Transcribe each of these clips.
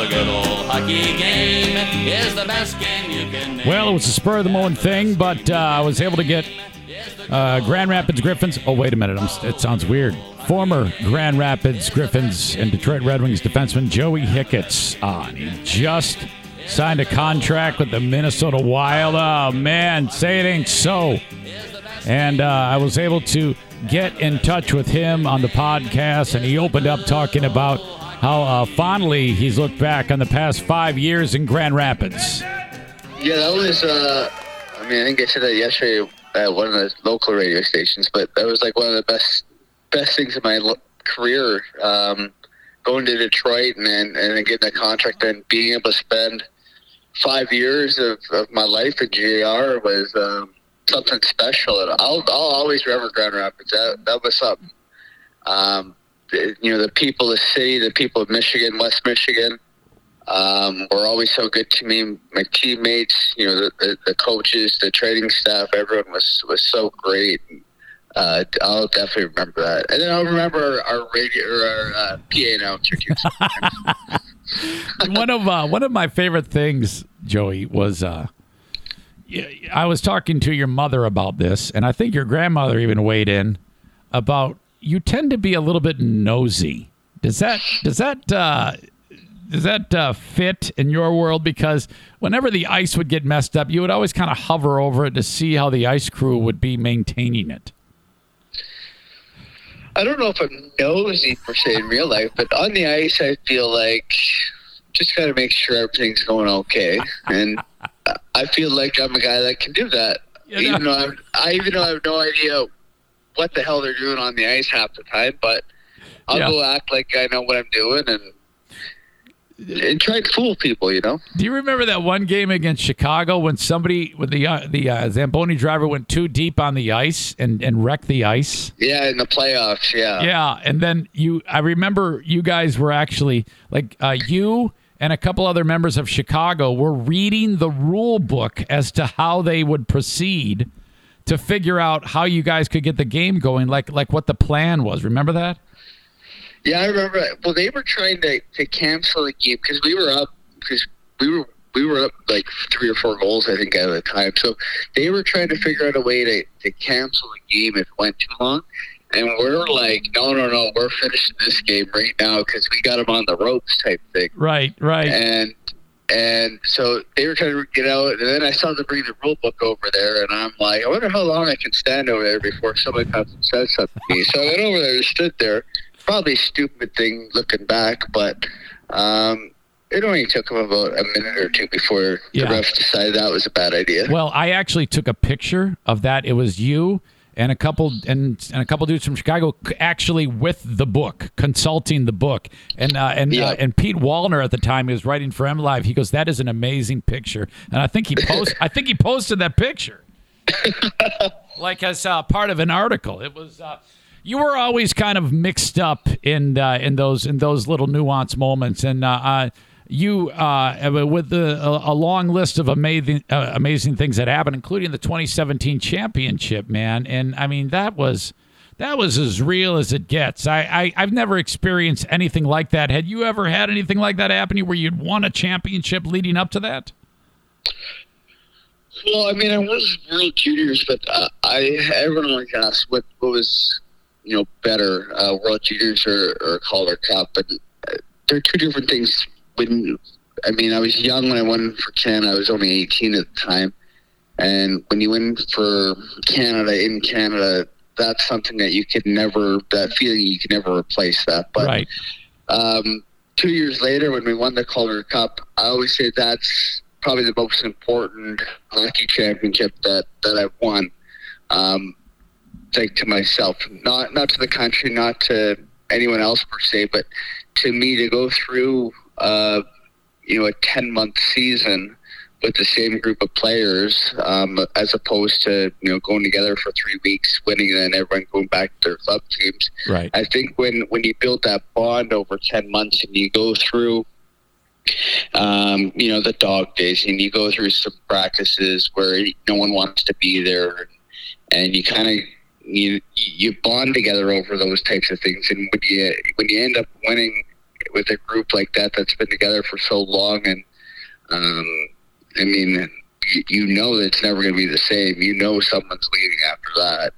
the good old hockey game is the best game you can name. Well, it was a spur of the moment thing, but uh, I was able to get uh, Grand Rapids Griffins. Oh, wait a minute. I'm, it sounds weird. Former Grand Rapids Griffins and Detroit Red Wings defenseman Joey Hicketts on. He just signed a contract with the Minnesota Wild. Oh, man, say it ain't so. And uh, I was able to get in touch with him on the podcast, and he opened up talking about how uh, fondly he's looked back on the past five years in Grand Rapids. Yeah, that was. Uh, I mean, I think I said that yesterday at one of the local radio stations, but that was like one of the best best things in my lo- career. Um, going to Detroit and then and getting a contract and being able to spend five years of, of my life at GAR was um, something special. And I'll I'll always remember Grand Rapids. That that was something. Um, you know, the people, of the city, the people of Michigan, West Michigan um, were always so good to me. My teammates, you know, the, the, the coaches, the training staff, everyone was was so great. Uh, I'll definitely remember that, and then I'll remember our radio our uh, PA announcer one of uh, one of my favorite things, Joey, was uh, I was talking to your mother about this, and I think your grandmother even weighed in about you tend to be a little bit nosy. Does that does that uh, does that uh, fit in your world? Because whenever the ice would get messed up, you would always kind of hover over it to see how the ice crew would be maintaining it. I don't know if I'm nosy per se in real life, but on the ice, I feel like just got to make sure everything's going okay, and I feel like I'm a guy that can do that. Yeah, even though I'm, I even though I have no idea what the hell they're doing on the ice half the time, but I'll Yeah. go act like I know what I'm doing and and try to fool people. You know. Do you remember that one game against Chicago when somebody with the uh, the uh, Zamboni driver went too deep on the ice and and wrecked the ice? Yeah, in the playoffs. Yeah. Yeah, and then you I remember you guys were actually like uh, you and a couple other members of Chicago were reading the rule book as to how they would proceed to figure out how you guys could get the game going like like what the plan was. Remember that? Yeah, I remember. Well, they were trying to, to cancel the game because we were up because we were we were up like three or four goals I think at the time. So they were trying to figure out a way to, to cancel the game if it went too long. And we're like, no, no, no, we're finishing this game right now because we got them on the ropes type thing. Right, right. And and so they were trying to get out, and then I saw them bring the rule book over there, and I'm like, I wonder how long I can stand over there before somebody comes and says something to me. So I went over there and stood there. Probably stupid thing looking back, but um, it only took them about a minute or two before Yeah. the refs decided that was a bad idea. Well, I actually took a picture of that. It was you and a couple and, and a couple dudes from Chicago actually with the book, consulting the book. And uh, and Yeah. uh, and Pete Wallner at the time he was writing for MLive. He goes, "That is an amazing picture." And I think he post I think he posted that picture. like as uh, part of an article. It was uh, you were always kind of mixed up in uh, in those in those little nuance moments, and uh, uh, you uh, with the, a, long list of amazing uh, amazing things that happened, including the 2017 championship, man. And I mean that was. That was as real as it gets. I, I I've never experienced anything like that. Had you ever had anything like that happen to you where you'd won a championship leading up to that? Well, I mean, I was World Juniors, but uh, I everyone always asks what what was you know better, uh, World Juniors or, or Calder Cup, and uh, they're two different things. When I mean, I was young when I won for Canada. I was only 18 at the time, and when you win for Canada in Canada, that's something that you could never. That feeling you can never replace that. But right. um, two years later, when we won the Calder Cup, I always say that's probably the most important hockey championship that, that I've won. Um, like to myself, not not to the country, not to anyone else per se, but to me to go through, uh, you know, a ten month season with the same group of players, um, as opposed to you know going together for three weeks, winning, and then everyone going back to their club teams. Right. I think when when you build that bond over ten months and you go through, um, you know, the dog days and you go through some practices where no one wants to be there, and you kind of you you bond together over those types of things. And when you when you end up winning with a group like that that's been together for so long, and um, I mean, you, know that it's never going to be the same. You know someone's leaving after that.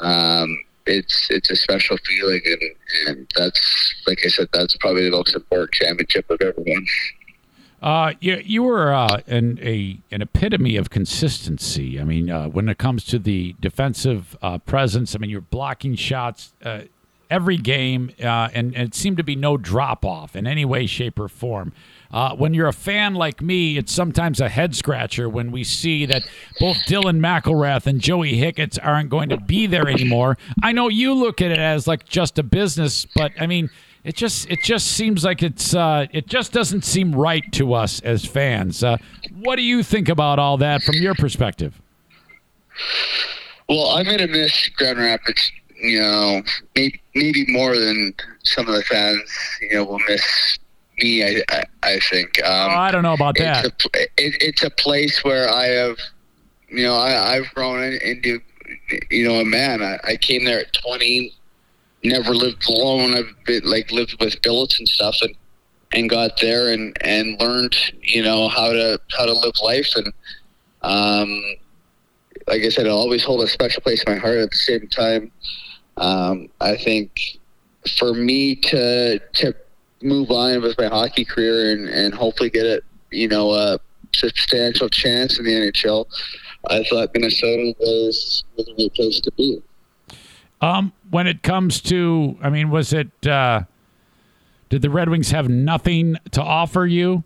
Um, it's it's a special feeling, and, and that's like I said, that's probably the most important championship of ever won. Uh, you you were uh, an a an epitome of consistency. I mean, uh, when it comes to the defensive uh, presence, I mean, you're blocking shots uh, every game, uh, and, and it seemed to be no drop off in any way, shape, or form. Uh, when you're a fan like me, it's sometimes a head scratcher when we see that both Dylan McIlrath and Joey Hicketts aren't going to be there anymore. I know you look at it as like just a business, but I mean, it just it just seems like it's uh, it just doesn't seem right to us as fans. Uh, what do you think about all that from your perspective? Well, I'm gonna miss Grand Rapids. You know, maybe maybe more than some of the fans. You know, will miss me. I I, I think. Um, oh, I don't know about that. It's a, it, it's a place where I have, you know, I, I've grown into, you know, a man. I, I came there at 20, never lived alone. I've been, like lived with billets and stuff, and and got there and and learned, you know, how to how to live life. And um, like I said, it'll always hold a special place in my heart. At the same time, um, I think for me to to move on with my hockey career and, and hopefully get it, you know, a substantial chance in the NHL, I thought Minnesota was, was a good place to be. Um, when it comes to, I mean, was it, uh, did the Red Wings have nothing to offer you?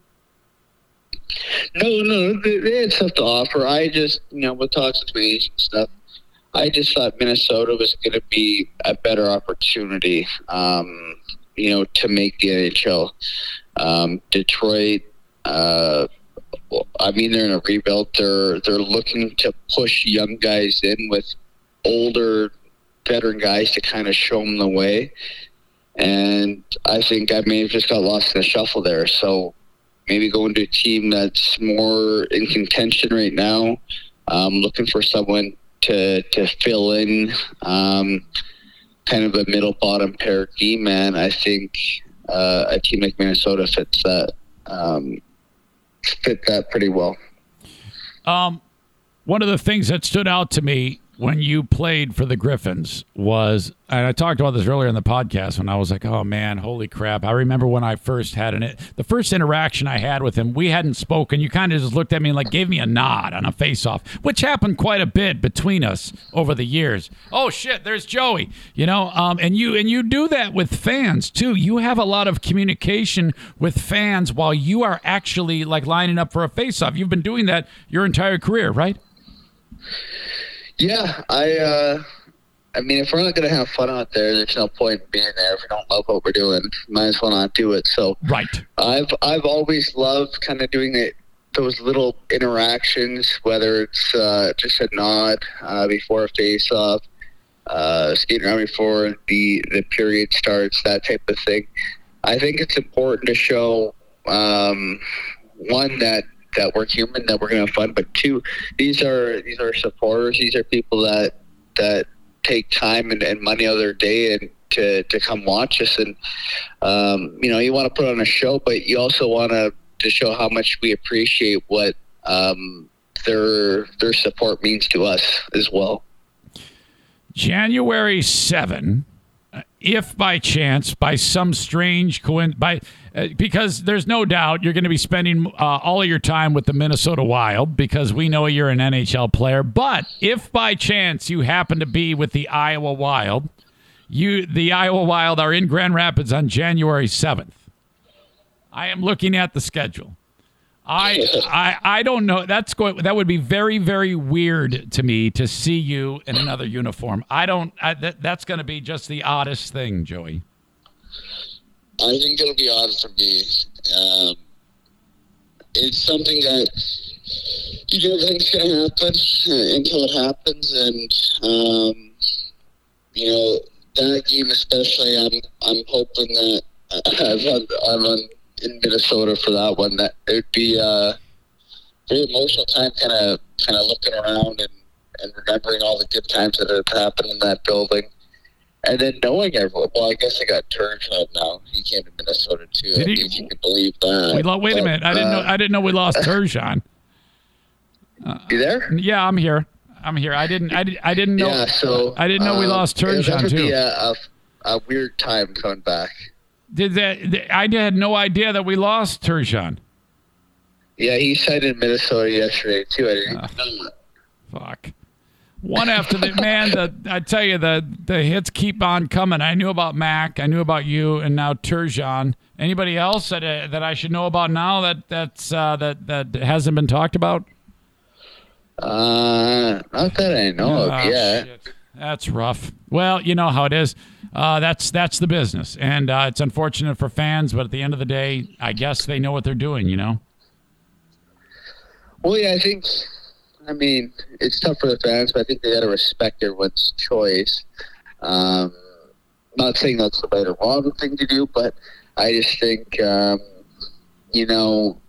No, no, they, they had stuff to offer. I just, you know, with talks with me and stuff, I just thought Minnesota was going to be a better opportunity. Um, you know, to make the NHL. Um, Detroit, uh, I mean, they're in a rebuild. They're they're looking to push young guys in with older veteran guys to kind of show them the way. And I think I may have just got lost in the shuffle there. So maybe going to a team that's more in contention right now, um, looking for someone to to fill in. Um, kind of a middle bottom pair D man, I think uh, a team like Minnesota fits that um, fit that pretty well. Um, one of the things that stood out to me when you played for the Griffins was, and I talked about this earlier in the podcast when I was like, oh man, holy crap. I remember when I first had an, the first interaction I had with him, we hadn't spoken. You kind of just looked at me and like gave me a nod on a face off, which happened quite a bit between us over the years. Oh shit, there's Joey, you know, um, and you, and you do that with fans too. You have a lot of communication with fans while you are actually like lining up for a face off. You've been doing that your entire career, right? Yeah, I. Uh, I mean, if we're not going to have fun out there, there's no point in being there. If we don't love what we're doing, might as well not do it. So, right. I've I've always loved kind of doing it. Those little interactions, whether it's uh, just a nod uh, before a face-off, uh, skating around before the the period starts, that type of thing. I think it's important to show um, one that that we're human, that we're gonna have fun. But two, these are these are supporters. These are people that that take time and, and money out of their day and to, to come watch us. And um, you know, you want to put on a show, but you also want to to show how much we appreciate what um, their their support means to us as well. January seven if by chance, by some strange coincidence, by uh, because there's no doubt you're going to be spending uh, all of your time with the Minnesota Wild because we know you're an NHL player. But if by chance you happen to be with the Iowa Wild, you the Iowa Wild are in Grand Rapids on January 7th. I am looking at the schedule. I, I I don't know. That's going. That would be very very weird to me to see you in another uniform. I don't. I, that, that's going to be just the oddest thing, Joey. I think it'll be odd for me. Um, it's something that you don't think's going to happen uh, until it happens, and um, you know that game especially. I'm I'm hoping that I'm on, I'm on in Minnesota for that one. That it would be a very emotional time, kind of kind of looking around and, and remembering all the good times that have happened in that building. and then knowing everyone. Well, I guess I got Turgeon now. He came to Minnesota too. Did I he? you can believe that. We lo- wait a minute. I didn't know. uh, I didn't know we lost Turgeon. you there? Yeah, I'm here. I'm here. I didn't. I, did, I didn't know. yeah. So I didn't know we um, lost it was Turgeon, definitely too. A, a, a weird time coming back. Did that? I had no idea that we lost Turgeon. Yeah, he signed in Minnesota yesterday too. I didn't Ah. Fuck. One after the man. The I tell you the the hits keep on coming. I knew about Mac. I knew about you, and now Turgeon. Anybody else that uh, that I should know about now that that's uh, that that hasn't been talked about? Uh, not that I know Ah, of yet. shit. That's rough. Well, you know how it is. Uh, that's that's the business, and uh, it's unfortunate for fans. But at the end of the day, I guess they know what they're doing. You know. Well, yeah, I think. I mean, it's tough for the fans, but I think they got to respect everyone's choice. Um, not saying that's the right or wrong thing to do, but I just think, um, you know,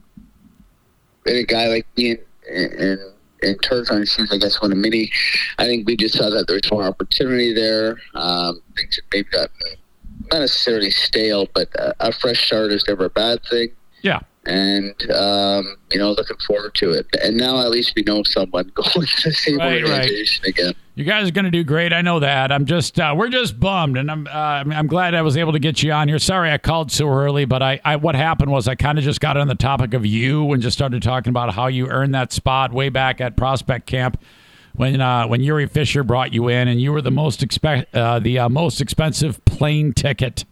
a guy like me and and and Turgeon's shoes, I guess, when a mini, I think we just saw that there was more opportunity there. Um, things maybe got not necessarily stale, but a, a fresh start is never a bad thing Yeah. And um, you know, looking forward to it. And now at least we know someone going to the same Right, right. again. You guys are going to do great. I know that. I'm just, uh, we're just bummed, and I'm, uh, I'm I'm glad I was able to get you on here. Sorry I called so early, but I, I what happened was I kind of just got on the topic of you and just started talking about how you earned that spot way back at Prospect Camp when uh, when Jiri Fischer brought you in, and you were the most expect uh, the uh, most expensive plane ticket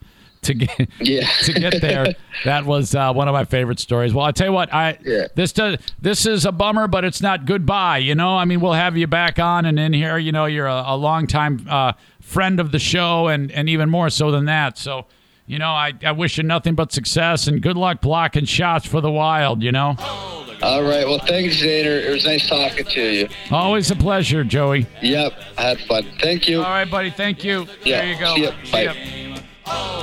to get Yeah. to get there. That was uh, one of my favorite stories. Well, I tell you what, I Yeah. this does this is a bummer, but it's not goodbye. You know, I mean, we'll have you back on and in here. You know, you're a, a longtime uh, friend of the show, and and even more so than that. So. You know, I, I wish you nothing but success and good luck blocking shots for the Wild, you know? All right. Well, thanks, Zaner. It was nice talking to you. Always a pleasure, Joey. Yep. I had fun. Thank you. All right, buddy. Thank you. Yeah, There you go. Bye.